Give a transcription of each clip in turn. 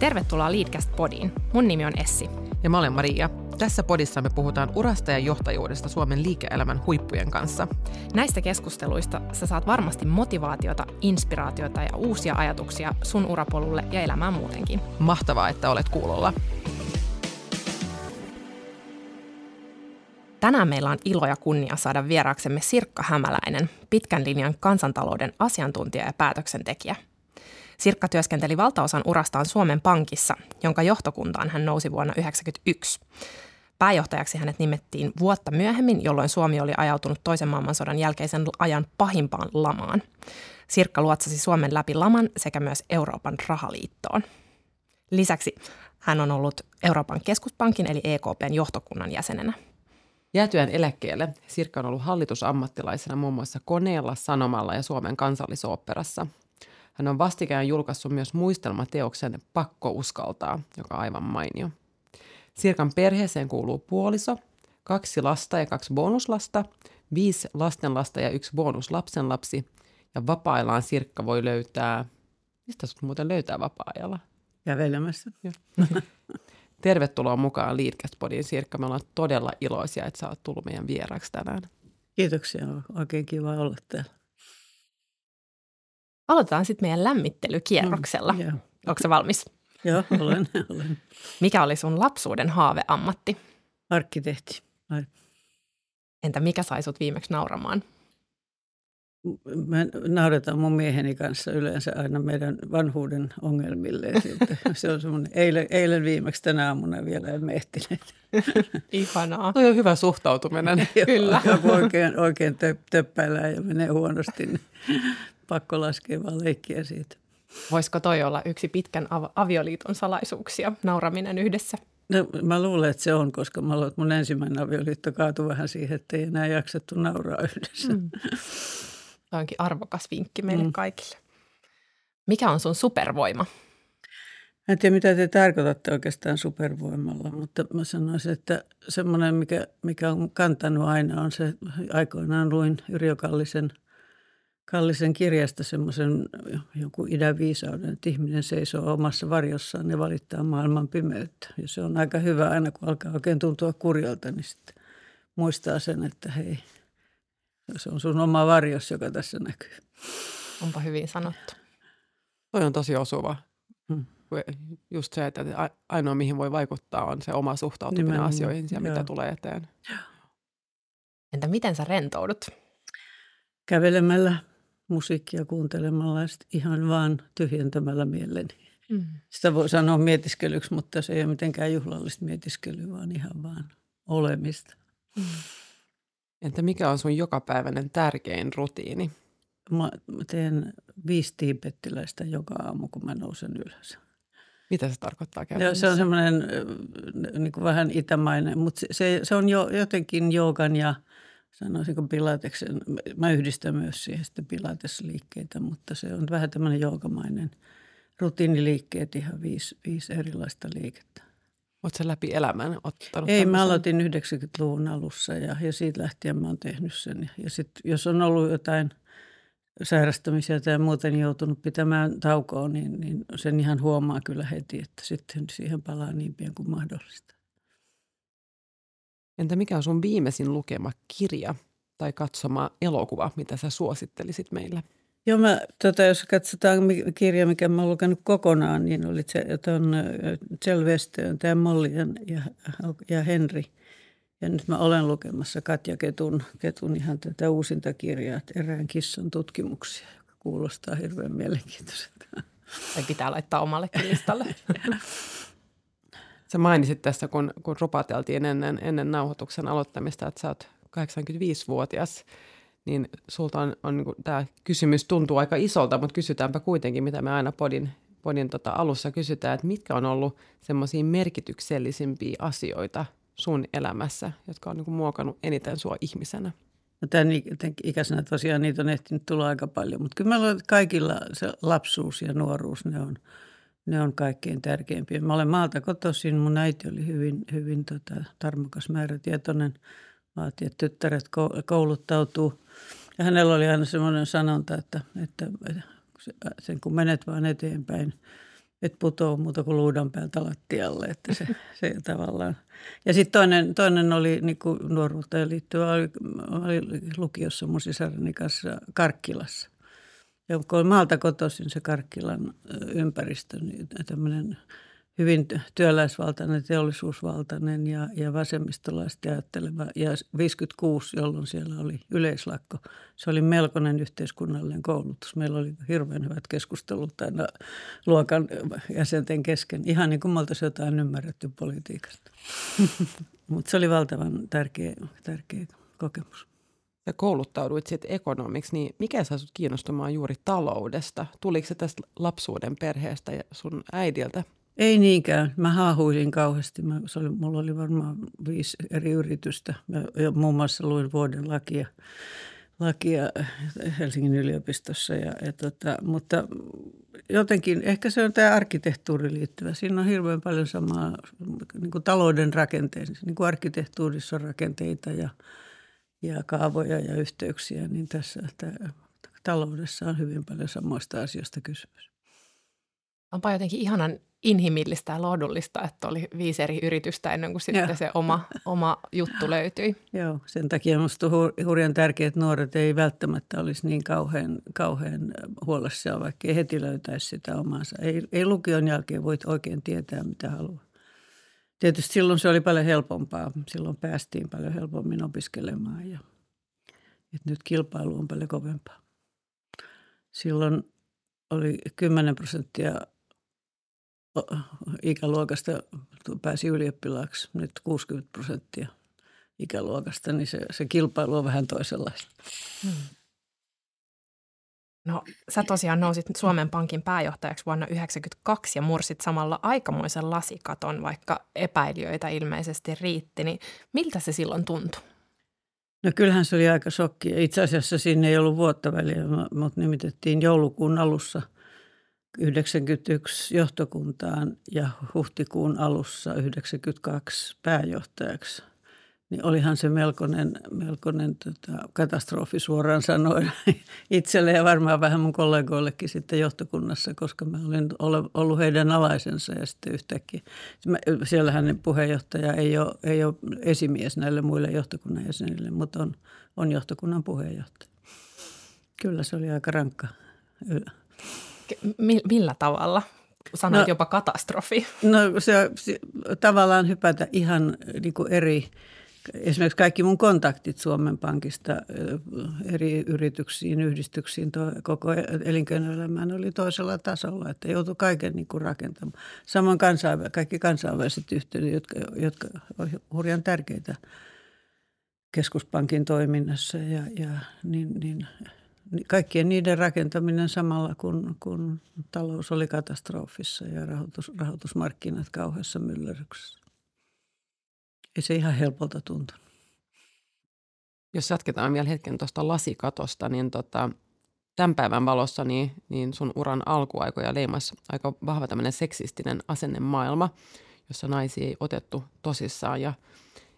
Tervetuloa Leadcast-podiin. Mun nimi on Essi. Ja mä olen Maria. Tässä podissa me puhutaan urasta ja johtajuudesta Suomen liike-elämän huippujen kanssa. Näistä keskusteluista sä saat varmasti motivaatiota, inspiraatiota ja uusia ajatuksia sun urapolulle ja elämään muutenkin. Mahtavaa, että olet kuulolla. Tänään meillä on ilo ja kunnia saada vieraaksemme Sirkka Hämäläinen, pitkän linjan kansantalouden asiantuntija ja päätöksentekijä – Sirkka työskenteli valtaosan urastaan Suomen Pankissa, jonka johtokuntaan hän nousi vuonna 1991. Pääjohtajaksi hänet nimettiin vuotta myöhemmin, jolloin Suomi oli ajautunut toisen maailmansodan jälkeisen ajan pahimpaan lamaan. Sirkka luotsasi Suomen läpi laman sekä myös Euroopan rahaliittoon. Lisäksi hän on ollut Euroopan keskuspankin eli EKPn johtokunnan jäsenenä. Jäätyään eläkkeelle Sirkka on ollut hallitusammattilaisena muun muassa koneella, sanomalla ja Suomen kansallisoopperassa – hän on vastikään julkaissut myös muistelmateoksen Pakko uskaltaa, joka on aivan mainio. Sirkan perheeseen kuuluu puoliso, kaksi lasta ja kaksi bonuslasta, viisi lastenlasta ja yksi bonuslapsenlapsi. Ja vapaa-ajallaan Sirkka voi löytää, mistä sut muuten löytää vapaa-ajalla? Kävelemässä. Tervetuloa mukaan Leadcast-podiin Sirkka. Me ollaan todella iloisia, että sä oot tullut meidän vieraaksi tänään. Kiitoksia, oikein kiva olla täällä. Aloitetaan sitten meidän lämmittelykierroksella. Mm, Onko valmis? Joo, olen, olen. Mikä oli sun lapsuuden haaveammatti? Arkkitehti. Ai. Entä mikä sai sut viimeksi nauramaan? Mä nauretaan mun mieheni kanssa yleensä aina meidän vanhuuden ongelmille. Se on semmoinen, eilen, eilen viimeksi tänä aamuna vielä emme ehtineet. Ihanaa. Tuo on hyvä suhtautuminen. Kyllä. Joku oikein, oikein töppäillään ja menee huonosti, niin pakko laskea vaan leikkiä siitä. Voisiko toi olla yksi pitkän av- avioliiton salaisuuksia, nauraminen yhdessä? No, mä luulen, että se on, koska mä luulen, että mun ensimmäinen avioliitto kaatui vähän siihen, että ei enää jaksettu nauraa yhdessä. Mm. Tämä onkin arvokas vinkki meille mm. kaikille. Mikä on sun supervoima? Mä en tiedä, mitä te tarkoitatte oikeastaan supervoimalla, mutta mä sanoisin, että semmoinen, mikä, mikä on kantanut aina, on se, aikoinaan luin Yrjö Kallisen – Kallisen kirjasta semmoisen jonkun idän viisauden, että ihminen seisoo omassa varjossaan ja valittaa maailman pimeyttä. Ja se on aika hyvä aina, kun alkaa oikein tuntua kurjalta, niin sitten muistaa sen, että hei, se on sun oma varjos, joka tässä näkyy. Onpa hyvin sanottu. Toi on tosi osuva. Hmm. Just se, että ainoa mihin voi vaikuttaa on se oma suhtautuminen Nimenomaan. asioihin ja mitä tulee eteen. Entä miten sä rentoudut? Kävelemällä, musiikkia kuuntelemalla ja ihan vaan tyhjentämällä mieleni. Mm. Sitä voi sanoa mietiskelyksi, mutta se ei ole mitenkään juhlallista mietiskelyä, vaan ihan vaan olemista. Mm. Entä mikä on sun jokapäiväinen tärkein rutiini? Mä teen viisi tiipettiläistä joka aamu, kun mä nousen ylös. Mitä se tarkoittaa käytännössä? se on semmoinen niin vähän itämainen, mutta se, se on jo, jotenkin joogan ja – sanoisinko pilateksen, mä yhdistän myös siihen sitten pilatesliikkeitä, mutta se on vähän tämmöinen joukamainen rutiiniliikkeet, ihan viisi, viisi erilaista liikettä. Oletko läpi elämän ottanut Ei, tämmöisen? mä aloitin 90-luvun alussa ja, ja siitä lähtien mä oon tehnyt sen. Ja sitten jos on ollut jotain sairastamisia tai muuten joutunut pitämään taukoa, niin, niin sen ihan huomaa kyllä heti, että sitten siihen palaa niin pian kuin mahdollista. Entä mikä on sun viimeisin lukema kirja tai katsoma elokuva, mitä sä suosittelisit meille? Joo, mä, tota, jos katsotaan kirja, mikä mä oon lukenut kokonaan, niin oli se, on Jell Westön, tämä Molly ja, ja Henri. Ja nyt mä olen lukemassa Katja Ketun, Ketun ihan tätä uusinta kirjaa, erään kissan tutkimuksia, joka kuulostaa hirveän mielenkiintoiselta. Tai pitää laittaa omallekin listalle. Sä mainitsit tässä, kun, kun rupateltiin ennen, ennen nauhoituksen aloittamista, että sä oot 85-vuotias, niin sulta on, on niin tämä kysymys tuntuu aika isolta, mutta kysytäänpä kuitenkin, mitä me aina podin, podin tota alussa kysytään, että mitkä on ollut semmoisia merkityksellisimpiä asioita sun elämässä, jotka on niin muokannut eniten sua ihmisenä? No tämän, ikäisenä tosiaan niitä on ehtinyt tulla aika paljon, mutta kyllä kaikilla se lapsuus ja nuoruus, ne on – ne on kaikkein tärkeimpiä. Mä olen maalta kotoisin. Mun äiti oli hyvin, hyvin tota, tarmokas määrätietoinen. Vaati, että tyttäret kouluttautuu. Ja hänellä oli aina semmoinen sanonta, että, että sen kun menet vaan eteenpäin, et putoa muuta kuin luudan päältä lattialle, että se, se tavallaan. Ja sitten toinen, toinen oli niin kuin nuoruuteen liittyvä, oli, oli lukiossa mun kanssa Karkkilassa. Kun oli maalta kotoisin se Karkkilan ympäristö, niin tämmöinen – hyvin työläisvaltainen, teollisuusvaltainen ja, ja vasemmistolaisesti ajatteleva. Ja 56, jolloin siellä oli yleislakko, se oli melkoinen yhteiskunnallinen koulutus. Meillä oli hirveän hyvät keskustelut aina luokan jäsenten kesken. Ihan niin kuin me oltaisiin jotain ymmärretty politiikasta. Mutta se oli valtavan tärkeä, tärkeä kokemus. Ja kouluttauduit sitten ekonomiksi, niin mikä saa sinut kiinnostumaan juuri taloudesta? Tuliko se tästä lapsuuden perheestä ja sun äidiltä? Ei niinkään. Mä haahuisin kauheasti. Mä, se oli, mulla oli varmaan viisi eri yritystä. Mä, ja muun muassa luin vuoden lakia, lakia Helsingin yliopistossa. Ja, ja tota, mutta jotenkin, ehkä se on tämä arkkitehtuuri liittyvä. Siinä on hirveän paljon samaa niin kuin talouden rakenteessa. Niin kuin arkkitehtuurissa on rakenteita ja, ja kaavoja ja yhteyksiä, niin tässä tämä, taloudessa on hyvin paljon samoista asioista kysymys. Onpa jotenkin ihanan inhimillistä ja lohdullista, että oli viisi eri yritystä ennen kuin sitten se oma, oma juttu löytyi. Joo, sen takia minusta on hurjan tärkeää, että nuoret ei välttämättä olisi niin kauhean, kauhean huolessa, vaikka ei heti löytäisi sitä omaansa. Ei, ei lukion jälkeen voi oikein tietää, mitä haluaa. Tietysti silloin se oli paljon helpompaa. Silloin päästiin paljon helpommin opiskelemaan ja että nyt kilpailu on paljon kovempaa. Silloin oli 10 prosenttia ikäluokasta pääsi ylioppilaaksi, nyt 60 prosenttia ikäluokasta, niin se, se kilpailu on vähän toisenlaista. Hmm. No sä tosiaan nousit Suomen Pankin pääjohtajaksi vuonna 1992 ja mursit samalla aikamoisen lasikaton, vaikka epäilijöitä ilmeisesti riitti. Niin miltä se silloin tuntui? No kyllähän se oli aika shokki. Itse asiassa siinä ei ollut vuotta väliä, mutta nimitettiin joulukuun alussa – 91 johtokuntaan ja huhtikuun alussa 92 pääjohtajaksi. Niin olihan se melkoinen, melkoinen tota, katastrofi suoraan sanoen itselle ja varmaan vähän mun kollegoillekin sitten johtokunnassa, koska mä olin ollut heidän alaisensa ja sitten yhtäkkiä. Siellähän puheenjohtaja ei ole, ei ole esimies näille muille johtokunnan jäsenille, mutta on, on johtokunnan puheenjohtaja. Kyllä se oli aika rankka millä tavalla? Sanoit no, jopa katastrofi. No se, se tavallaan hypätä ihan niin eri, esimerkiksi kaikki mun kontaktit Suomen Pankista eri yrityksiin, yhdistyksiin, koko elinkeinoelämään oli toisella tasolla, että joutui kaiken niin kuin rakentamaan. Samoin kansainvä, kaikki kansainväliset yhteydet, jotka, jotka ovat hurjan tärkeitä keskuspankin toiminnassa ja, ja niin, niin kaikkien niiden rakentaminen samalla, kun, kun talous oli katastrofissa ja rahoitus, rahoitusmarkkinat kauheassa myllerryksessä. Ei se ihan helpolta tuntunut. Jos jatketaan vielä hetken tuosta lasikatosta, niin tota, tämän päivän valossa niin, niin sun uran alkuaikoja leimas aika vahva tämmöinen seksistinen asennemaailma, jossa naisia ei otettu tosissaan ja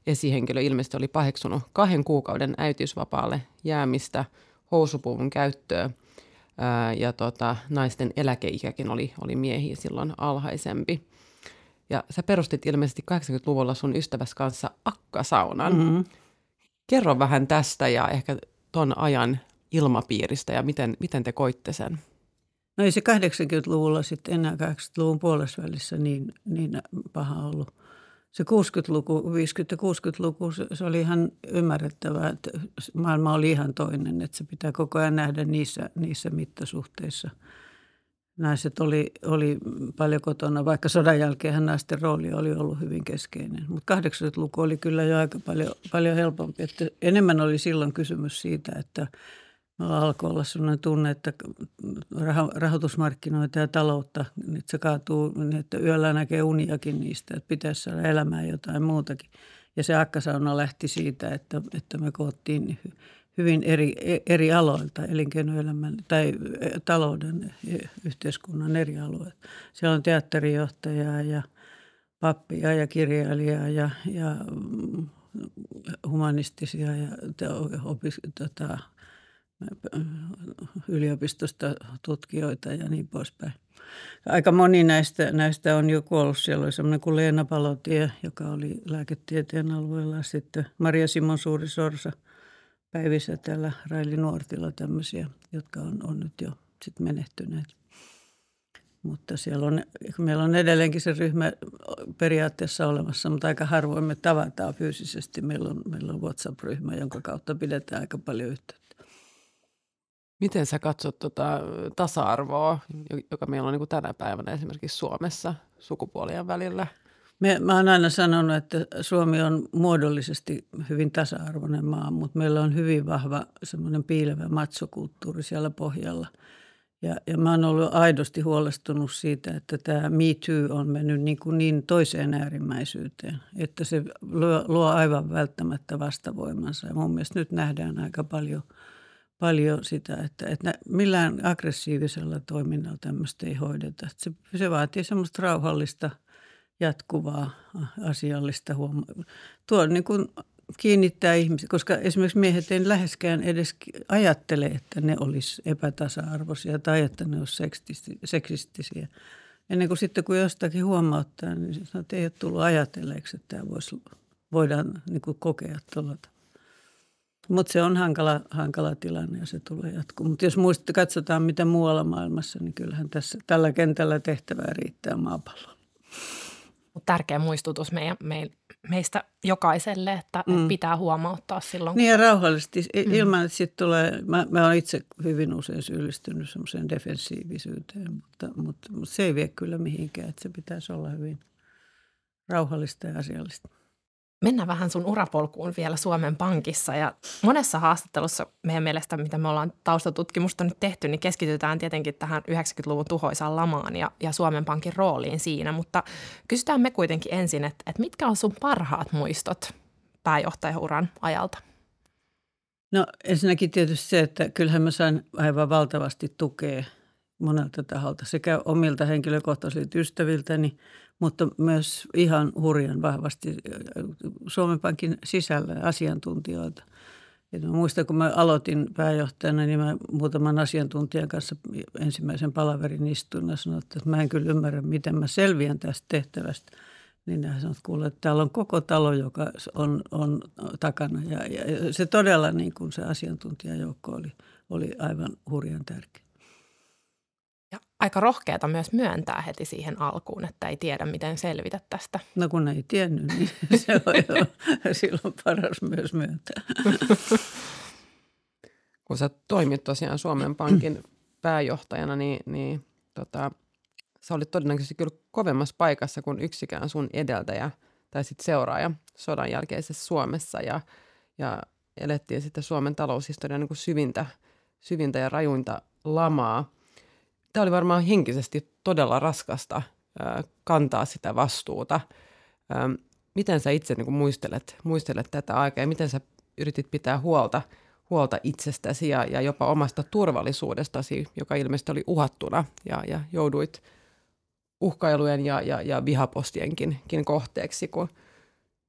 esihenkilö ilmeisesti oli paheksunut kahden kuukauden äitiysvapaalle jäämistä – housupuvun käyttöä ja tota, naisten eläkeikäkin oli, oli miehiä silloin alhaisempi. Ja sä perustit ilmeisesti 80-luvulla sun ystäväs kanssa akkasaunan. Mm-hmm. Kerro vähän tästä ja ehkä ton ajan ilmapiiristä ja miten, miten te koitte sen? No ei se 80-luvulla sitten enää 80-luvun puolessa välissä niin, niin paha ollut se 60-luku, 50- ja 60-luku, se, se oli ihan ymmärrettävää, että maailma oli ihan toinen, että se pitää koko ajan nähdä niissä, niissä mittasuhteissa. Naiset oli, oli paljon kotona, vaikka sodan jälkeen naisten rooli oli ollut hyvin keskeinen. Mutta 80-luku oli kyllä jo aika paljon, paljon helpompi. Että enemmän oli silloin kysymys siitä, että – Mulla alkoi olla sellainen tunne, että rahoitusmarkkinoita ja taloutta, että se kaatuu, niin että yöllä näkee uniakin niistä, että pitäisi saada elämään jotain muutakin. Ja se akkasauna lähti siitä, että, että me koottiin hyvin eri, eri aloilta, elinkeinoelämän tai talouden, yhteiskunnan eri alueet. Siellä on teatterijohtajaa ja pappia ja kirjailijaa ja, ja humanistisia ja opis, tota, yliopistosta tutkijoita ja niin poispäin. aika moni näistä, näistä on jo kuollut. Siellä oli semmoinen kuin Leena Palotie, joka oli lääketieteen alueella. Sitten Maria Simon Suuri Sorsa, Päivi Sätälä, Raili Nuortila, tämmöisiä, jotka on, on nyt jo sit menehtyneet. Mutta siellä on, meillä on edelleenkin se ryhmä periaatteessa olemassa, mutta aika harvoin me tavataan fyysisesti. Meillä on, meillä on WhatsApp-ryhmä, jonka kautta pidetään aika paljon yhteyttä. Miten sä katsot tota tasa-arvoa, joka meillä on niin kuin tänä päivänä esimerkiksi Suomessa sukupuolien välillä? Me, mä oon aina sanonut, että Suomi on muodollisesti hyvin tasa-arvoinen maa, mutta meillä on hyvin vahva semmoinen piilevä matsokulttuuri siellä pohjalla – ja, ja mä oon ollut aidosti huolestunut siitä, että tämä Me Too on mennyt niin, kuin niin toiseen äärimmäisyyteen, että se luo, luo aivan välttämättä vastavoimansa. Ja mun mielestä nyt nähdään aika paljon, paljon sitä, että, että millään aggressiivisella toiminnalla tämmöistä ei hoideta. Se, se vaatii semmoista rauhallista, jatkuvaa, asiallista huomioon. Tuo niin kuin kiinnittää ihmisiä, koska esimerkiksi miehet ei läheskään edes ajattele, että ne olisi epätasa-arvoisia tai että ne olisi seksistisiä. Ennen kuin sitten kun jostakin huomauttaa, niin sanoo, että ei ole tullut ajatelleeksi, että tämä voisi, voidaan niin kuin kokea tuolla mutta se on hankala, hankala tilanne ja se tulee jatkuu. Mutta jos muistatte, katsotaan mitä muualla maailmassa, niin kyllähän tässä tällä kentällä tehtävää riittää maapallolla. Tärkeä muistutus meidän, meistä jokaiselle, että mm. pitää huomauttaa silloin. Niin ja rauhallisesti, mm. ilman että sitten tulee, mä, mä olen itse hyvin usein syyllistynyt semmoiseen defensiivisyyteen, mutta, mutta, mutta se ei vie kyllä mihinkään, että se pitäisi olla hyvin rauhallista ja asiallista. Mennään vähän sun urapolkuun vielä Suomen Pankissa ja monessa haastattelussa meidän mielestä, mitä me ollaan taustatutkimusta nyt tehty, niin keskitytään tietenkin tähän 90-luvun tuhoisaan lamaan ja, ja Suomen Pankin rooliin siinä, mutta kysytään me kuitenkin ensin, että, että mitkä on sun parhaat muistot pääjohtajauran ajalta? No ensinnäkin tietysti se, että kyllähän mä sain aivan valtavasti tukea monelta taholta, sekä omilta henkilökohtaisilta ystäviltäni, mutta myös ihan hurjan vahvasti Suomen Pankin sisällä asiantuntijoilta. Et mä muistan, kun mä aloitin pääjohtajana, niin mä muutaman asiantuntijan kanssa ensimmäisen palaverin istuin ja sanoin, että mä en kyllä ymmärrä, miten mä selviän tästä tehtävästä. Niin hän sanoi, että kuule, että täällä on koko talo, joka on, on takana. Ja, ja se todella niin kuin se asiantuntijajoukko oli, oli aivan hurjan tärkeä aika rohkeata myös myöntää heti siihen alkuun, että ei tiedä, miten selvitä tästä. No kun ei tiennyt, niin se on jo silloin paras myös myöntää. Kun sä toimit tosiaan Suomen Pankin pääjohtajana, niin, niin tota, sä olit todennäköisesti kyllä kovemmassa paikassa kuin yksikään sun edeltäjä tai sitten seuraaja sodan jälkeisessä Suomessa ja, ja elettiin sitten Suomen taloushistorian niin kuin syvintä, syvintä ja rajuinta lamaa – tämä oli varmaan henkisesti todella raskasta kantaa sitä vastuuta. miten sä itse niin muistelet, muistelet tätä aikaa ja miten sä yritit pitää huolta, huolta itsestäsi ja, ja jopa omasta turvallisuudestasi, joka ilmeisesti oli uhattuna ja, ja jouduit uhkailujen ja, ja, ja vihapostienkin kohteeksi, kun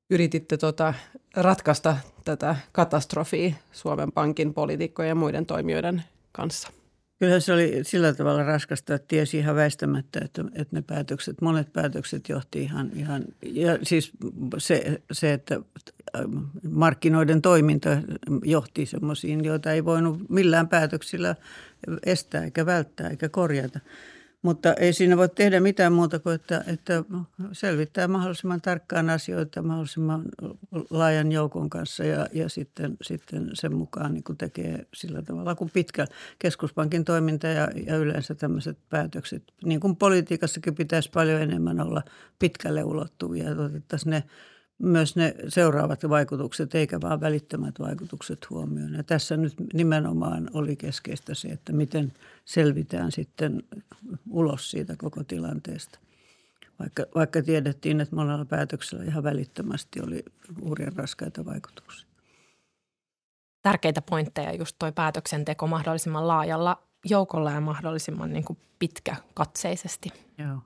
yrititte tota, ratkaista tätä katastrofia Suomen Pankin poliitikkojen ja muiden toimijoiden kanssa – Kyllä se oli sillä tavalla raskasta, että tiesi ihan väistämättä, että, että ne päätökset, monet päätökset johti ihan, ihan ja siis se, se, että markkinoiden toiminta johti semmoisiin, joita ei voinut millään päätöksillä estää eikä välttää eikä korjata. Mutta ei siinä voi tehdä mitään muuta kuin, että, että selvittää mahdollisimman tarkkaan asioita mahdollisimman laajan joukon kanssa ja, ja sitten, sitten sen mukaan niin kuin tekee sillä tavalla kuin pitkä keskuspankin toiminta ja, ja yleensä tämmöiset päätökset. Niin kuin politiikassakin pitäisi paljon enemmän olla pitkälle ulottuvia, että otettaisiin ne myös ne seuraavat vaikutukset, eikä vaan välittömät vaikutukset huomioon. Ja tässä nyt nimenomaan oli keskeistä se, että miten selvitään sitten ulos siitä koko tilanteesta. Vaikka, vaikka tiedettiin, että monella päätöksellä ihan välittömästi oli hurjan raskaita vaikutuksia. Tärkeitä pointteja just toi päätöksenteko mahdollisimman laajalla joukolla ja mahdollisimman niin kuin pitkäkatseisesti. Joo.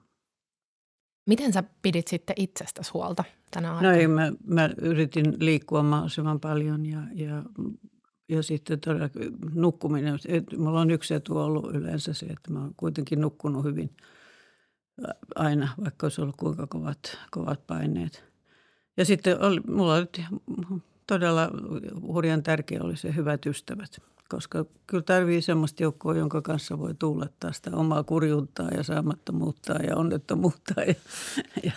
Miten sä pidit sitten itsestäsi huolta tänä aikana? No ei, mä, mä yritin liikkua mahdollisimman paljon ja, ja, ja sitten todella nukkuminen. Et, mulla on yksi etu ollut yleensä se, että mä oon kuitenkin nukkunut hyvin, aina, vaikka olisi ollut kuinka kovat, kovat paineet. Ja sitten oli, mulla oli todella hurjan tärkeä oli se hyvät ystävät, koska kyllä tarvii semmoista joukkoa, jonka kanssa voi tuulettaa sitä omaa kurjuuttaa ja saamattomuutta ja onnettomuutta, ja, ja,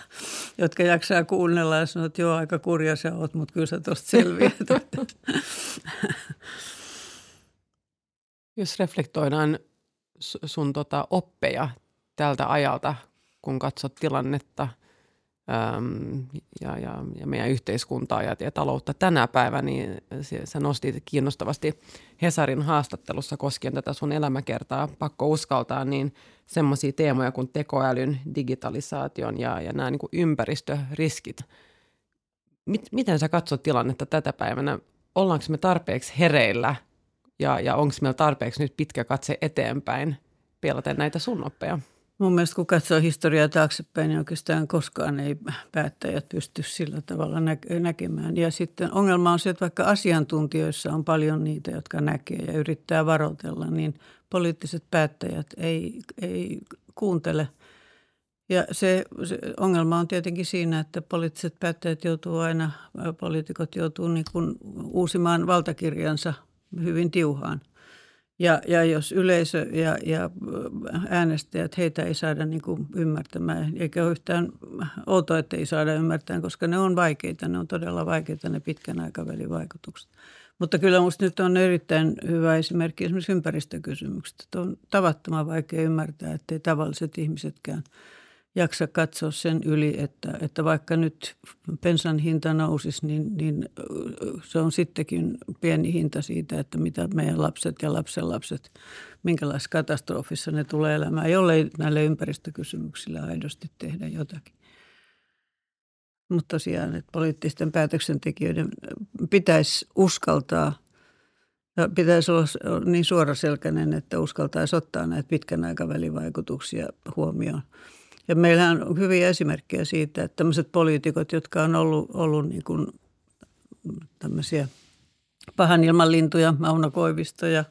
jotka jaksaa kuunnella ja sanoa, että joo, aika kurja sä oot, mutta kyllä sä tuosta selviät. Jos reflektoidaan sun tota oppeja tältä ajalta, kun katsot tilannetta – ja, ja, ja meidän yhteiskuntaa ja, ja taloutta tänä päivänä, niin sä nostit kiinnostavasti Hesarin haastattelussa koskien tätä sun elämäkertaa, pakko uskaltaa, niin semmoisia teemoja kuin tekoälyn, digitalisaation ja, ja nämä niin kuin ympäristöriskit. Mit, miten sä katsot tilannetta tätä päivänä? Ollaanko me tarpeeksi hereillä ja, ja onko meillä tarpeeksi nyt pitkä katse eteenpäin pelaten näitä sun oppeja? Mun mielestä kun katsoo historiaa taaksepäin, niin oikeastaan koskaan ei päättäjät pysty sillä tavalla näkemään. Ja sitten ongelma on se, että vaikka asiantuntijoissa on paljon niitä, jotka näkee ja yrittää varotella, niin poliittiset päättäjät ei, ei kuuntele. Ja se, se ongelma on tietenkin siinä, että poliittiset päättäjät joutuu aina, poliitikot joutuu niin kuin uusimaan valtakirjansa hyvin tiuhaan – ja, ja jos yleisö ja, ja äänestäjät, heitä ei saada niin kuin ymmärtämään, eikä ole yhtään outoa, että ei saada ymmärtämään, koska ne on vaikeita, ne on todella vaikeita ne pitkän aikavälin vaikutukset. Mutta kyllä minusta nyt on erittäin hyvä esimerkki esimerkiksi ympäristökysymykset. On tavattoman vaikea ymmärtää, ettei tavalliset ihmisetkään – jaksa katsoa sen yli, että, että vaikka nyt pensan hinta nousisi, niin, niin se on sittenkin pieni hinta siitä, että mitä meidän lapset ja lapsenlapset, minkälaisessa katastrofissa ne tulee elämään, jollei näille ympäristökysymyksille aidosti tehdä jotakin. Mutta tosiaan, että poliittisten päätöksentekijöiden pitäisi uskaltaa pitäisi olla niin suoraselkäinen, että uskaltaisi ottaa näitä pitkän aikavälin vaikutuksia huomioon. Ja meillähän on hyviä esimerkkejä siitä, että tämmöiset poliitikot, jotka on ollut, ollut niin kuin tämmöisiä pahan ilman lintuja, Mauno Koivisto ja,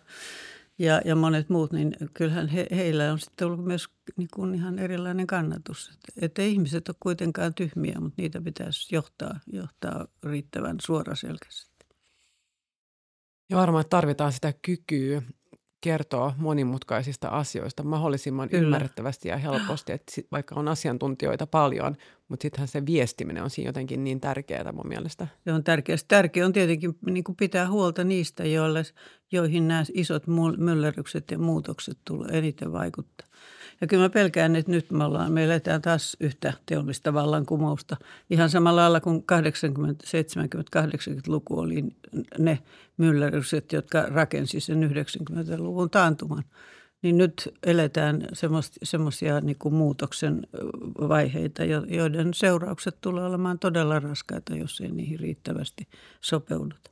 ja, ja monet muut, niin kyllähän he, heillä on sitten ollut myös niin kuin ihan erilainen kannatus. Että, että ihmiset on kuitenkaan tyhmiä, mutta niitä pitäisi johtaa, johtaa riittävän suoraselkäisesti. Ja varmaan tarvitaan sitä kykyä kertoa monimutkaisista asioista mahdollisimman Kyllä. ymmärrettävästi ja helposti, että sit, vaikka on asiantuntijoita paljon, mutta sittenhän se viestiminen on siinä jotenkin niin tärkeää mun mielestä. Se on tärkeää. Tärkeää on tietenkin niin kuin pitää huolta niistä, joille, joihin nämä isot myllerrykset ja muutokset tulee eniten vaikuttaa. Ja kyllä mä pelkään, että nyt me, ollaan, me eletään taas yhtä teollista vallankumousta. Ihan samalla lailla kuin 80, 70, 80-luku oli ne myllerrykset, jotka rakensi sen 90-luvun taantuman. Niin nyt eletään semmoisia niin muutoksen vaiheita, joiden seuraukset tulee olemaan todella raskaita, jos ei niihin riittävästi sopeuduta.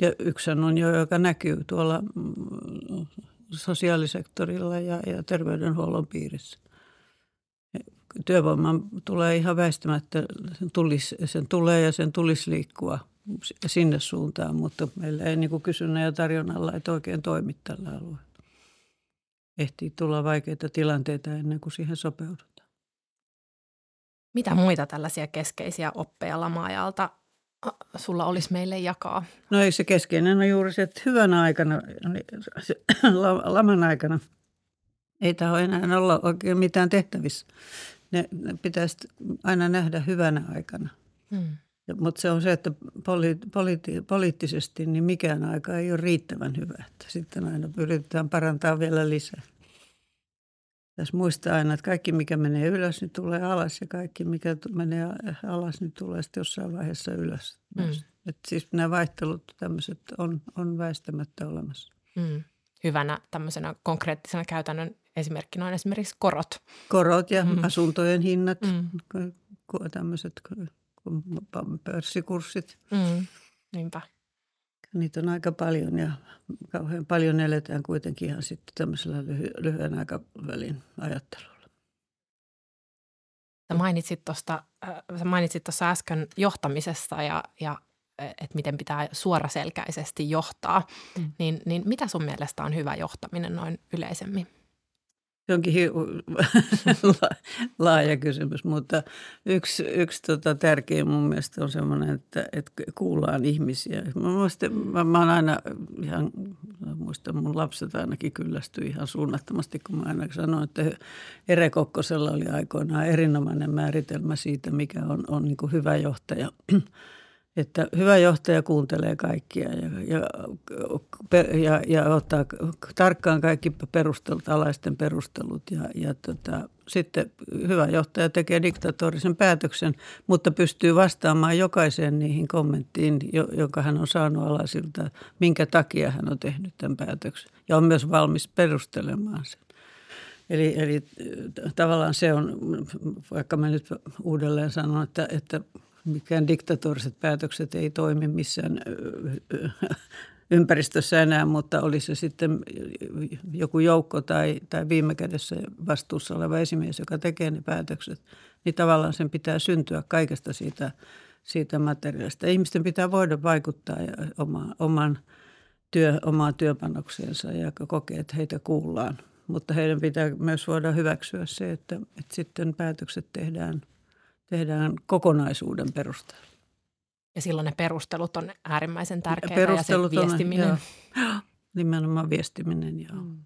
Ja yksi on jo, joka näkyy tuolla mm, sosiaalisektorilla ja, ja terveydenhuollon piirissä. Työvoiman tulee ihan väistämättä, sen, tulisi, sen tulee ja sen tulisi liikkua sinne suuntaan, mutta meillä ei niin kysynnän ja tarjonnalla että oikein toimi tällä alueella. Ehtii tulla vaikeita tilanteita ennen kuin siihen sopeudutaan. Mitä muita tällaisia keskeisiä oppeja lama-ajalta sulla olisi meille jakaa? No ei se keskeinen on juuri se, että hyvänä aikana, laman aikana, ei taho enää olla oikein mitään tehtävissä. Ne, ne pitäisi aina nähdä hyvänä aikana. Hmm. Mutta se on se, että poli, poliitti, poliittisesti niin mikään aika ei ole riittävän hyvä. Että sitten aina yritetään parantaa vielä lisää. Tässä muistaa aina, että kaikki mikä menee ylös, niin tulee alas ja kaikki mikä menee alas, niin tulee sitten jossain vaiheessa ylös. Mm. Et siis nämä vaihtelut tämmöiset on, on väistämättä olemassa. Mm. Hyvänä tämmöisenä konkreettisena käytännön esimerkkinä on esimerkiksi korot. Korot ja mm. asuntojen hinnat, mm. tämmöiset pörssikurssit. Mm. Niinpä. Niitä on aika paljon ja kauhean paljon eletään kuitenkin ihan sitten tämmöisellä lyhy- lyhyen aikavälin ajattelulla. Sä mainitsit tuosta äh, mainitsit äsken johtamisesta ja, ja että miten pitää suoraselkäisesti johtaa, mm. niin, niin mitä sun mielestä on hyvä johtaminen noin yleisemmin? Se onkin hi- laaja kysymys, mutta yksi, yksi tota tärkeä mun mielestä on semmoinen, että, että kuullaan ihmisiä. Mä, muistan, mä, mä oon aina ihan, mä muistan mun lapset ainakin kyllästyi ihan suunnattomasti, kun mä aina sanoin, että Ere Kokkosella oli aikoinaan erinomainen määritelmä siitä, mikä on, on niin hyvä johtaja että hyvä johtaja kuuntelee kaikkia ja, ja, ja, ja ottaa tarkkaan kaikki perustelut, alaisten perustelut. Ja, ja tota, sitten hyvä johtaja tekee diktatorisen päätöksen, mutta pystyy vastaamaan jokaiseen niihin kommenttiin, jonka hän on saanut alaisilta, minkä takia hän on tehnyt tämän päätöksen. Ja on myös valmis perustelemaan sen. Eli, eli tavallaan se on, vaikka mä nyt uudelleen sanon, että, että mikään diktatoriset päätökset ei toimi missään ympäristössä enää, mutta oli se sitten joku joukko tai, tai viime kädessä vastuussa oleva esimies, joka tekee ne päätökset, niin tavallaan sen pitää syntyä kaikesta siitä, siitä materiaalista. Ihmisten pitää voida vaikuttaa oma, oman työ, omaan työpanokseensa ja kokea, että heitä kuullaan. Mutta heidän pitää myös voida hyväksyä se, että, että sitten päätökset tehdään – tehdään kokonaisuuden perusteella. Ja silloin ne perustelut on äärimmäisen tärkeitä perustelut ja se viestiminen. On, joo, nimenomaan viestiminen, joo. Mm.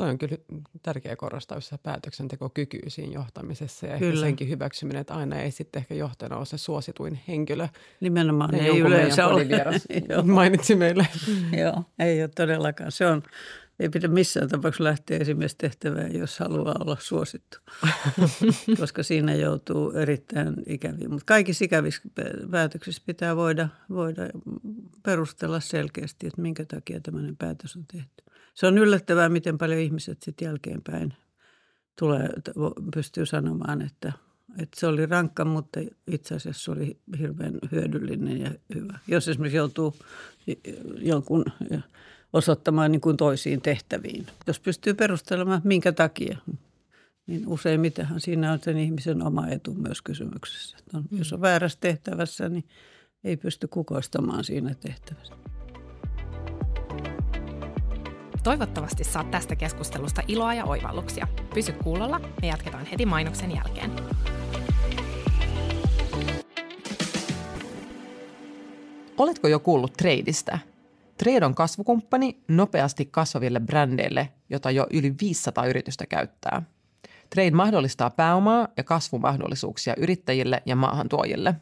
Toi on kyllä tärkeä korostaa se päätöksentekokyky siinä johtamisessa ja kyllä. senkin hyväksyminen, että aina ei sitten ehkä johtajana ole se suosituin henkilö. Nimenomaan ei yleensä ole. mainitsi meille. Joo, ei ole todellakaan. Se on, ei pidä missään tapauksessa lähteä tehtävään, jos haluaa olla suosittu, koska siinä joutuu erittäin ikäviin. Mutta kaikissa ikävissä päätöksissä pitää voida, voida perustella selkeästi, että minkä takia tämmöinen päätös on tehty. Se on yllättävää, miten paljon ihmiset sitten jälkeenpäin tulee, pystyy sanomaan, että, että se oli rankka, mutta itse asiassa se oli hirveän hyödyllinen ja hyvä. Jos esimerkiksi joutuu jonkun osoittamaan niin kuin toisiin tehtäviin. Jos pystyy perustelemaan, minkä takia, niin useimmitenhan siinä on sen ihmisen oma etu myös kysymyksessä. On, mm. Jos on väärässä tehtävässä, niin ei pysty kukoistamaan siinä tehtävässä. Toivottavasti saat tästä keskustelusta iloa ja oivalluksia. Pysy kuulolla, me jatketaan heti mainoksen jälkeen. Oletko jo kuullut treidistä? Trade on kasvukumppani nopeasti kasvaville brändeille, jota jo yli 500 yritystä käyttää. Trade mahdollistaa pääomaa ja kasvumahdollisuuksia yrittäjille ja maahantuojille.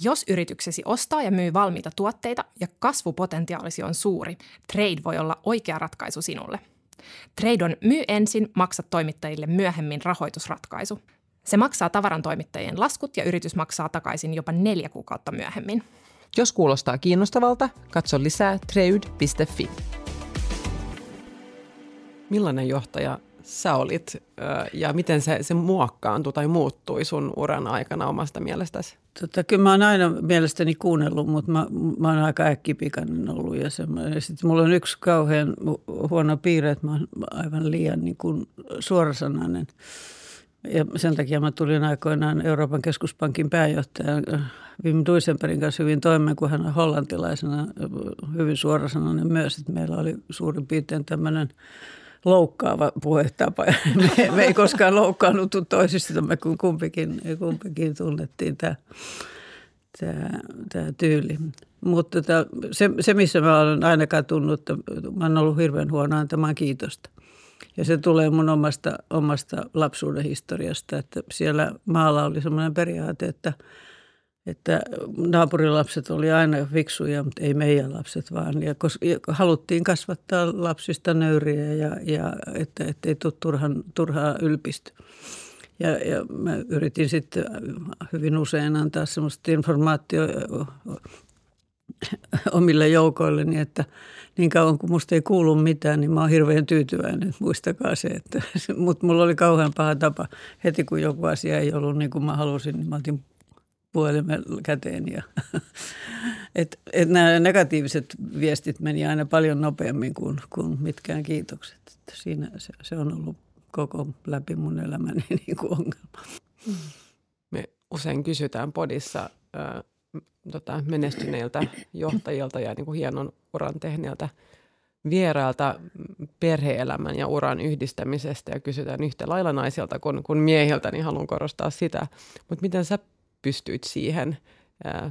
Jos yrityksesi ostaa ja myy valmiita tuotteita ja kasvupotentiaalisi on suuri, Trade voi olla oikea ratkaisu sinulle. Trade on myy ensin, maksa toimittajille myöhemmin rahoitusratkaisu. Se maksaa tavarantoimittajien laskut ja yritys maksaa takaisin jopa neljä kuukautta myöhemmin. Jos kuulostaa kiinnostavalta, katso lisää trade.fi. Millainen johtaja sä olit ja miten se, se muokkaantui tai muuttui sun uran aikana omasta mielestäsi? Tota, kyllä mä oon aina mielestäni kuunnellut, mutta mä, mä oon aika äkkipikainen ollut. Ja, ja sitten mulla on yksi kauhean huono piirre, että mä oon aivan liian niin kuin suorasanainen. Ja sen takia mä tulin aikoinaan Euroopan keskuspankin pääjohtajan Wim Duisenbergin kanssa hyvin toimeen, kun hän on hollantilaisena hyvin suorasanainen myös. Että meillä oli suurin piirtein tämmöinen loukkaava puhetapa. Me, me ei koskaan loukkaannuttu toisistamme, kun kumpikin, kumpikin tunnettiin tämä, tämä, tämä tyyli. Mutta tämä, se, se, missä mä olen aina katunut, että mä olen ollut hirveän huono antamaan kiitosta. Ja se tulee mun omasta, omasta lapsuuden historiasta, että siellä maalla oli semmoinen periaate, että – että naapurilapset oli aina fiksuja, mutta ei meidän lapset vaan. Ja, ja haluttiin kasvattaa lapsista nöyriä ja, ja että ei tule turhan, turhaa ylpistä. Ja, ja mä yritin sitten hyvin usein antaa sellaista informaatiota omille joukoilleni, että niin kauan kuin musta ei kuulu mitään, niin mä oon hirveän tyytyväinen. Muistakaa se, että, mutta mulla oli kauhean paha tapa. Heti kun joku asia ei ollut niin kuin mä halusin, niin mä otin puhelimen käteen. Ja, et, et nämä negatiiviset viestit meni aina paljon nopeammin kuin, kuin mitkään kiitokset. Et siinä se, se on ollut koko läpi mun elämäni niin kuin ongelma. Me usein kysytään podissa äh, tota, menestyneiltä johtajilta ja niin kuin hienon uran tehneiltä vierailta perheelämän ja uran yhdistämisestä ja kysytään yhtä lailla naisilta kuin, kuin miehiltä, niin haluan korostaa sitä. Mutta miten sä pystyit siihen ää,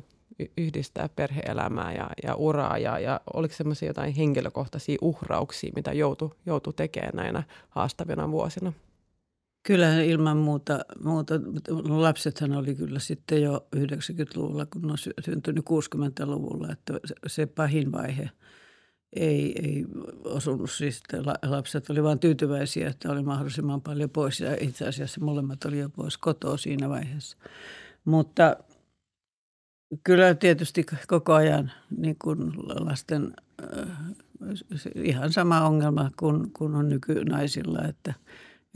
yhdistää perheelämää ja, ja uraa ja, ja oliko semmoisia jotain henkilökohtaisia uhrauksia, mitä joutui joutu tekemään näinä haastavina vuosina? Kyllähän ilman muuta, muuta, lapsethan oli kyllä sitten jo 90-luvulla, kun on syntynyt 60-luvulla, että se pahin vaihe ei, ei osunut. Siis lapset oli vain tyytyväisiä, että oli mahdollisimman paljon pois ja itse asiassa molemmat oli jo pois kotoa siinä vaiheessa. Mutta kyllä tietysti koko ajan niin kuin lasten äh, ihan sama ongelma kuin, kuin on nykynaisilla, että –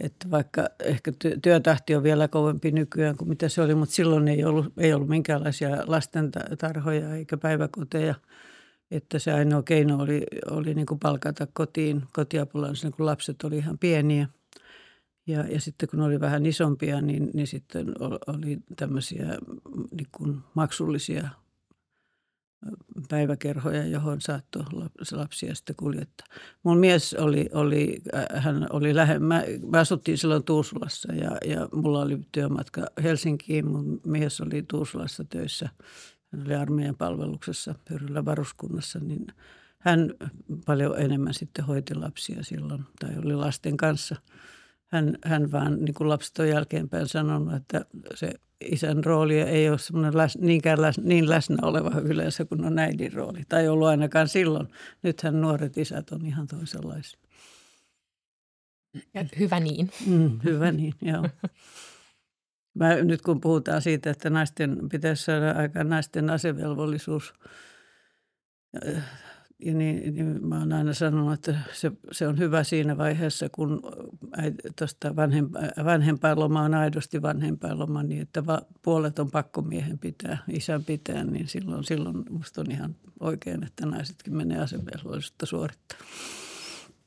että vaikka ehkä työtahti on vielä kovempi nykyään kuin mitä se oli, mutta silloin ei ollut, ei ollut minkäänlaisia lastentarhoja eikä päiväkoteja. Että se ainoa keino oli, oli niin kuin palkata kotiin kotiapulaisena, kun lapset oli ihan pieniä. Ja, ja sitten kun oli vähän isompia, niin, niin sitten oli tämmöisiä niin kuin maksullisia päiväkerhoja, johon saattoi lapsia sitten kuljettaa. Mun mies oli, oli äh, hän oli lähe, mä, mä asuttiin silloin Tuusulassa ja, ja mulla oli työmatka Helsinkiin. Mun mies oli Tuusulassa töissä. Hän oli armeijan palveluksessa Pyrillä varuskunnassa, niin hän paljon enemmän sitten hoiti lapsia silloin tai oli lasten kanssa – hän, hän vaan niin kuin lapset on jälkeenpäin sanonut, että se isän rooli ei ole semmoinen läs, niinkään läs, niin läsnä oleva yleensä kuin on äidin rooli. Tai ollut ainakaan silloin. Nythän nuoret isät on ihan toisenlaisia. Ja hyvä niin. Mm, hyvä niin, joo. Mä, nyt kun puhutaan siitä, että naisten pitäisi saada aika naisten asevelvollisuus ja niin, niin mä oon aina sanonut, että se, se on hyvä siinä vaiheessa, kun tuosta vanhempa, vanhempainloma on aidosti vanhempainloma, niin että va, puolet on pakko miehen pitää, isän pitää, niin silloin, silloin musta on ihan oikein, että naisetkin menee asevelvollisuutta suorittaa.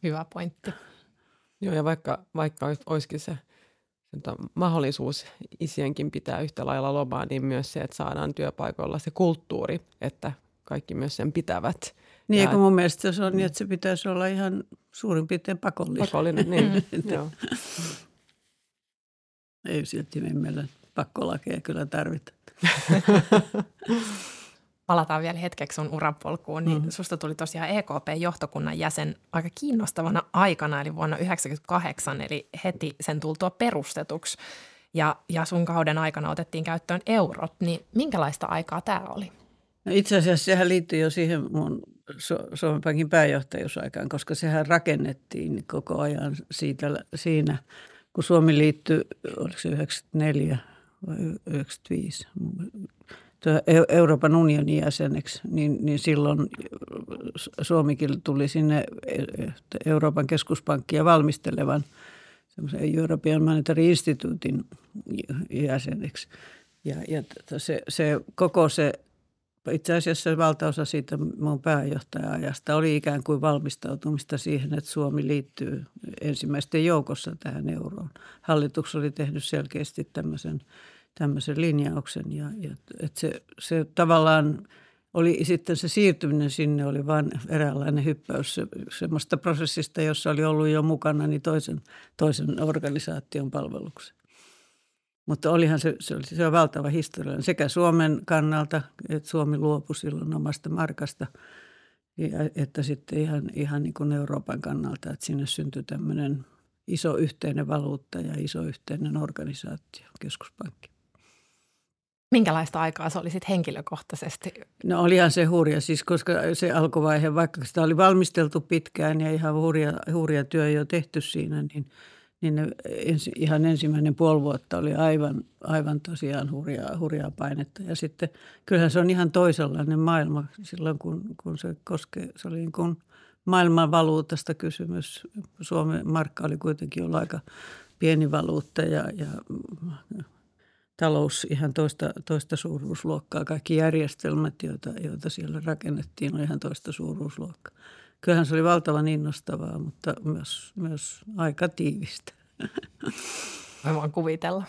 Hyvä pointti. Joo, ja vaikka, vaikka olisikin se mahdollisuus isienkin pitää yhtä lailla lomaa, niin myös se, että saadaan työpaikoilla se kulttuuri, että kaikki myös sen pitävät – niin, ja, mun mielestä se on niin, että se pitäisi olla ihan suurin piirtein pakollinen. Pakollinen, niin. joo. Ei silti meillä pakkolakeja kyllä tarvita. Palataan vielä hetkeksi sun urapolkuun, niin mm. susta tuli tosiaan EKP-johtokunnan jäsen aika kiinnostavana aikana, eli vuonna 1998, eli heti sen tultua perustetuksi. Ja, ja sun kauden aikana otettiin käyttöön eurot, niin minkälaista aikaa tämä oli? No itse asiassa sehän liittyy jo siihen mun Suomen Pankin pääjohtajuusaikaan, koska sehän rakennettiin koko ajan siitä, siinä, kun Suomi liittyi, oliko se 94 vai 95, Euroopan unionin jäseneksi, niin, niin silloin Suomikin tuli sinne Euroopan keskuspankkia valmistelevan European Monetary Instituutin jäseneksi. Ja, ja se, se, koko se itse asiassa valtaosa siitä mun pääjohtaja-ajasta oli ikään kuin valmistautumista siihen, että Suomi liittyy ensimmäisten joukossa tähän euroon. Hallitus oli tehnyt selkeästi tämmöisen, tämmöisen linjauksen ja, ja että se, se tavallaan oli sitten se siirtyminen sinne oli vain eräänlainen hyppäys se, semmoista prosessista, jossa oli ollut jo mukana niin toisen, toisen organisaation palvelukseen. Mutta olihan se, se, oli, se on valtava historia sekä Suomen kannalta, että Suomi luopui silloin omasta markasta, ja, että sitten ihan, ihan niin kuin Euroopan kannalta, että sinne syntyi tämmöinen iso yhteinen valuutta ja iso yhteinen organisaatio, keskuspankki. Minkälaista aikaa se oli sitten henkilökohtaisesti? No olihan se hurja, siis koska se alkuvaihe, vaikka sitä oli valmisteltu pitkään ja ihan hurja, hurja työ jo tehty siinä, niin – niin ne ensi, ihan ensimmäinen puoli vuotta oli aivan, aivan tosiaan hurjaa, hurjaa painetta. Ja sitten kyllähän se on ihan toisenlainen maailma silloin, kun, kun se koskee, se oli niin kuin maailman valuutasta kysymys. Suomen markka oli kuitenkin ollut aika pieni valuutta ja, ja talous ihan toista, toista suuruusluokkaa. Kaikki järjestelmät, joita, joita siellä rakennettiin, oli ihan toista suuruusluokkaa. Kyllähän se oli valtavan innostavaa, mutta myös, myös aika tiivistä. Mä voin kuvitella.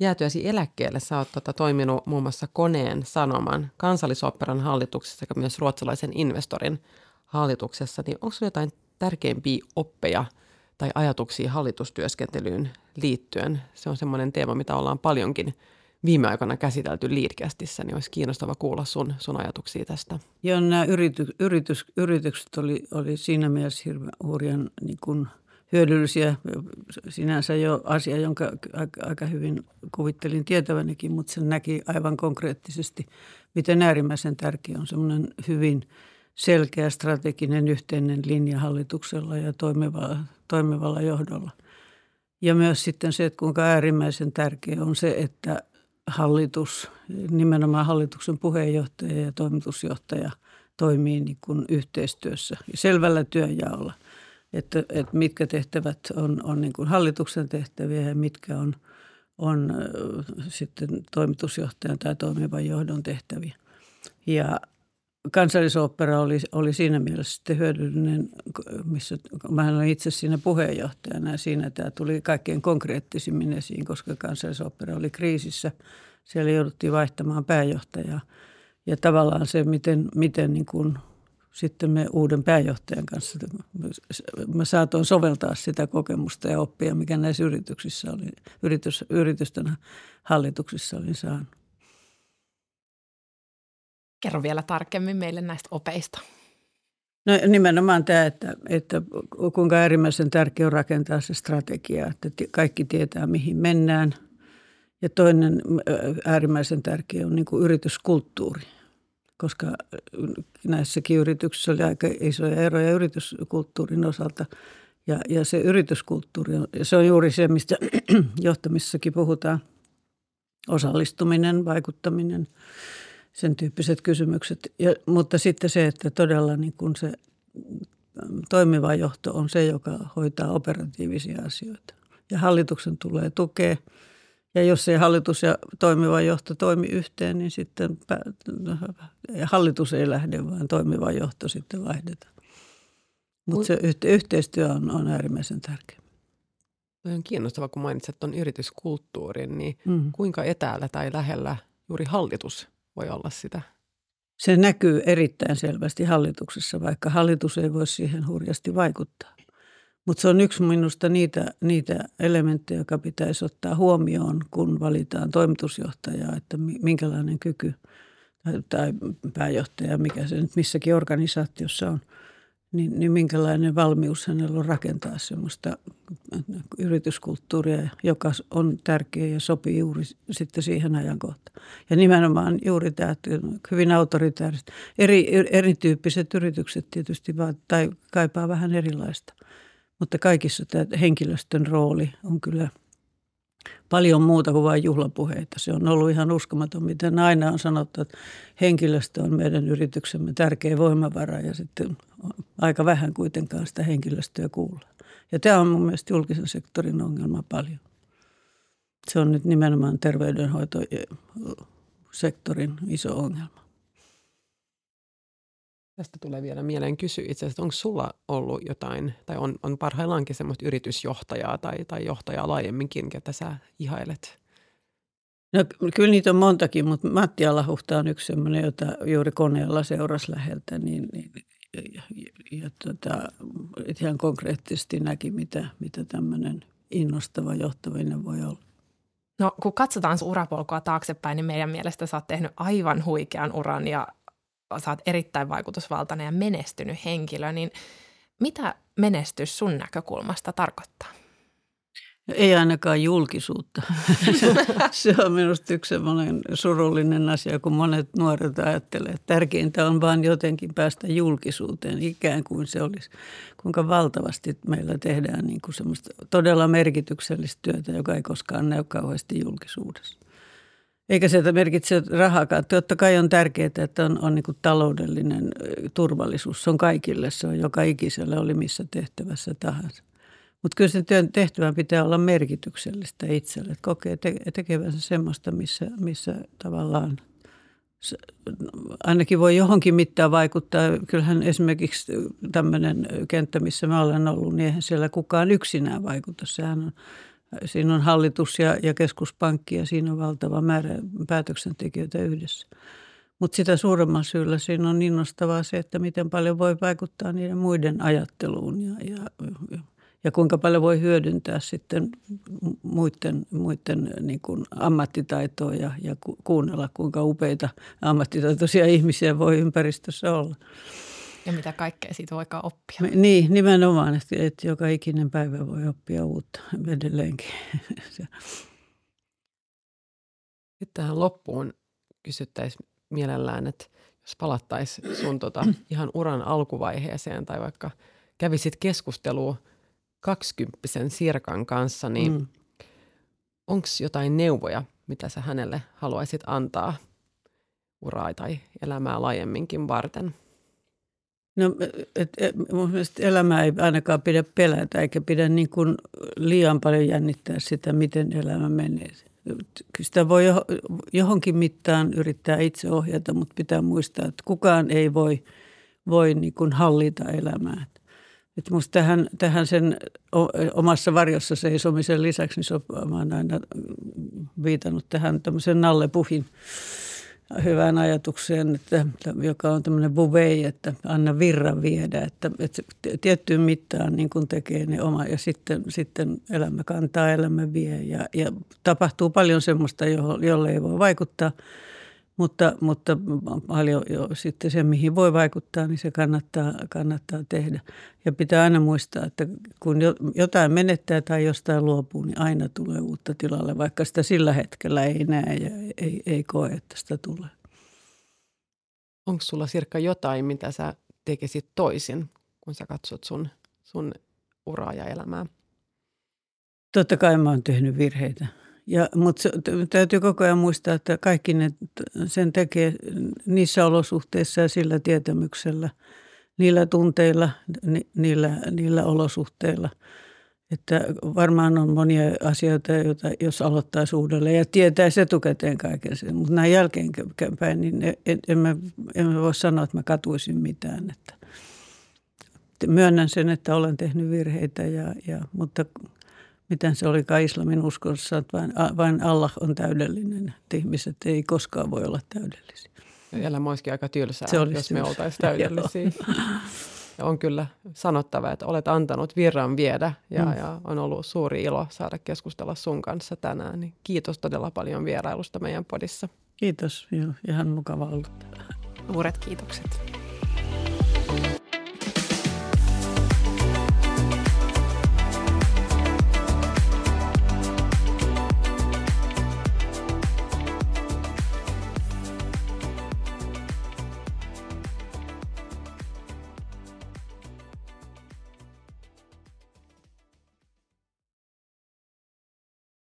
Jäätyäsi eläkkeelle sä oot tota, toiminut muun muassa Koneen Sanoman, kansallisoperan hallituksessa sekä myös ruotsalaisen investorin hallituksessa, niin onko jotain tärkeimpiä oppeja tai ajatuksia hallitustyöskentelyyn liittyen? Se on semmoinen teema, mitä ollaan paljonkin viime aikoina käsitelty Liidkästissä, niin olisi kiinnostava kuulla sun, sun ajatuksia tästä. Joo, nämä yrity, yritys, yritykset oli, oli siinä mielessä hirveän hurjan niin kuin hyödyllisiä. Sinänsä jo asia, jonka aika hyvin kuvittelin tietävänikin, mutta sen näki aivan konkreettisesti, miten äärimmäisen tärkeä on semmoinen hyvin selkeä strateginen yhteinen linja hallituksella ja toimivalla, toimivalla johdolla. Ja myös sitten se, että kuinka äärimmäisen tärkeä on se, että hallitus, nimenomaan hallituksen puheenjohtaja ja toimitusjohtaja toimii niin kuin yhteistyössä selvällä työjaolla. Että, että mitkä tehtävät on, on niin kuin hallituksen tehtäviä ja mitkä on, on sitten toimitusjohtajan tai toimivan johdon tehtäviä. Ja kansallisopera oli, oli siinä mielessä sitten hyödyllinen, missä mä olen itse siinä puheenjohtajana ja siinä tämä tuli kaikkein konkreettisimmin esiin, koska kansallisopera oli kriisissä. Siellä jouduttiin vaihtamaan pääjohtajaa ja tavallaan se, miten, miten niin kuin sitten me uuden pääjohtajan kanssa, mä saatoin soveltaa sitä kokemusta ja oppia, mikä näissä yrityksissä oli, yritys, yritysten hallituksissa olin saanut. Kerro vielä tarkemmin meille näistä opeista. No nimenomaan tämä, että, että kuinka äärimmäisen tärkeää on rakentaa se strategia, että kaikki tietää mihin mennään. Ja toinen äärimmäisen tärkeä on niin kuin yrityskulttuuri, koska näissäkin yrityksissä oli aika isoja eroja yrityskulttuurin osalta. Ja, ja se yrityskulttuuri, se on juuri se, mistä johtamisessakin puhutaan. Osallistuminen, vaikuttaminen – sen tyyppiset kysymykset. Ja, mutta sitten se, että todella niin kun se toimiva johto on se, joka hoitaa operatiivisia asioita. Ja hallituksen tulee tukea. Ja jos ei hallitus ja toimiva johto toimi yhteen, niin sitten hallitus ei lähde, vaan toimiva johto sitten vaihdetaan. Mutta se yhteistyö on, on äärimmäisen tärkeä. Toi on kiinnostava, kun mainitset tuon yrityskulttuurin, niin mm. kuinka etäällä tai lähellä juuri hallitus voi olla sitä? Se näkyy erittäin selvästi hallituksessa, vaikka hallitus ei voi siihen hurjasti vaikuttaa. Mutta se on yksi minusta niitä, niitä elementtejä, joka pitäisi ottaa huomioon, kun valitaan toimitusjohtajaa, että minkälainen kyky tai, pääjohtaja, mikä se nyt missäkin organisaatiossa on – niin, niin minkälainen valmius hänellä on rakentaa semmoista yrityskulttuuria, joka on tärkeä ja sopii juuri sitten siihen ajankohtaan. Ja nimenomaan juuri tämä hyvin autoritääriset, eri, erityyppiset yritykset tietysti vaan, tai kaipaa vähän erilaista. Mutta kaikissa tämä henkilöstön rooli on kyllä – paljon muuta kuin vain juhlapuheita. Se on ollut ihan uskomaton, miten aina on sanottu, että henkilöstö on meidän yrityksemme tärkeä voimavara ja sitten aika vähän kuitenkaan sitä henkilöstöä kuulla. Ja tämä on mun mielestä julkisen sektorin ongelma paljon. Se on nyt nimenomaan terveydenhoitosektorin iso ongelma. Tästä tulee vielä mieleen kysyä itse asiassa, onko sulla ollut jotain, tai on, on parhaillaankin semmoista yritysjohtajaa tai, tai johtajaa laajemminkin, ketä sä ihailet? No, kyllä niitä on montakin, mutta Matti Alahuhta on yksi semmoinen, jota juuri koneella seurasi läheltä, niin, niin ja, ja, ja tota, ihan konkreettisesti näki, mitä, mitä tämmöinen innostava johtaminen voi olla. No kun katsotaan sun urapolkua taaksepäin, niin meidän mielestä sä oot tehnyt aivan huikean uran ja sä oot erittäin vaikutusvaltainen ja menestynyt henkilö, niin mitä menestys sun näkökulmasta tarkoittaa? Ei ainakaan julkisuutta. se on minusta yksi sellainen surullinen asia, kun monet nuoret ajattelee, että tärkeintä on vain jotenkin päästä julkisuuteen, ikään kuin se olisi. Kuinka valtavasti meillä tehdään niin kuin semmoista todella merkityksellistä työtä, joka ei koskaan näy kauheasti julkisuudessa. Eikä se merkitse rahakaan. Totta kai on tärkeää, että on, on niin taloudellinen turvallisuus. Se on kaikille, se on joka ikiselle, oli missä tehtävässä tahansa. Mutta kyllä se työn tehtävän pitää olla merkityksellistä itselle. Että kokee te- tekevänsä semmoista, missä, missä tavallaan ainakin voi johonkin mittaan vaikuttaa. Kyllähän esimerkiksi tämmöinen kenttä, missä mä olen ollut, niin eihän siellä kukaan yksinään vaikuta. Sehän on Siinä on hallitus ja, ja keskuspankki ja siinä on valtava määrä päätöksentekijöitä yhdessä. Mutta sitä suuremmalla syyllä siinä on innostavaa se, että miten paljon voi vaikuttaa niiden muiden ajatteluun ja, ja, ja kuinka paljon voi hyödyntää sitten muiden, muiden niin kuin ammattitaitoa ja, ja kuunnella, kuinka upeita ammattitaitoisia ihmisiä voi ympäristössä olla. Ja mitä kaikkea siitä voikaan oppia. Me, niin, nimenomaan, että, että joka ikinen päivä voi oppia uutta edelleenkin. Sitten tähän loppuun kysyttäisiin mielellään, että jos palattaisiin sun tota, ihan uran alkuvaiheeseen tai vaikka kävisit keskustelua kaksikymppisen Sirkan kanssa, niin mm. onko jotain neuvoja, mitä sä hänelle haluaisit antaa uraa tai elämää laajemminkin varten? No, et, et, mun mielestä elämää ei ainakaan pidä pelätä, eikä pidä niin kuin liian paljon jännittää sitä, miten elämä menee. Sitä voi johonkin mittaan yrittää itse ohjata, mutta pitää muistaa, että kukaan ei voi, voi niin kuin hallita elämää. Että musta tähän, tähän sen omassa varjossa seisomisen lisäksi, niin mä oon aina viitannut tähän tämmöisen Nalle Puhin hyvään ajatukseen, että, joka on tämmöinen buvei, että anna virran viedä, että, että tiettyyn mittaan niin kuin tekee ne oma ja sitten, sitten elämä kantaa, elämä vie ja, ja tapahtuu paljon semmoista, jolle ei voi vaikuttaa – mutta, mutta paljon jo sitten se, mihin voi vaikuttaa, niin se kannattaa, kannattaa tehdä. Ja pitää aina muistaa, että kun jotain menettää tai jostain luopuu, niin aina tulee uutta tilalle, vaikka sitä sillä hetkellä ei näe ja ei, ei koe, että sitä tulee. Onko sulla Sirkka jotain, mitä sä tekisit toisin, kun sä katsot sun, sun uraa ja elämää? Totta kai mä oon tehnyt virheitä. Ja, mutta täytyy koko ajan muistaa, että kaikki ne, sen tekee niissä olosuhteissa ja sillä tietämyksellä, niillä tunteilla, ni, niillä, niillä olosuhteilla. Että varmaan on monia asioita, joita jos aloittaisi uudelleen ja tietäisi etukäteen kaiken sen. Mutta näin jälkeenpäin, niin en mä voi sanoa, että mä katuisin mitään. Että myönnän sen, että olen tehnyt virheitä, ja, ja, mutta – miten se olikaan islamin uskossa, että vain, vain Allah on täydellinen, että ihmiset ei koskaan voi olla täydellisiä. Elämä olisikin aika tylsää, se olisi jos me oltaisiin täydellisiä. ja on kyllä sanottava, että olet antanut virran viedä ja, mm. ja on ollut suuri ilo saada keskustella sun kanssa tänään. Niin kiitos todella paljon vierailusta meidän podissa. Kiitos, joo, ihan mukava olla täällä. Suuret kiitokset.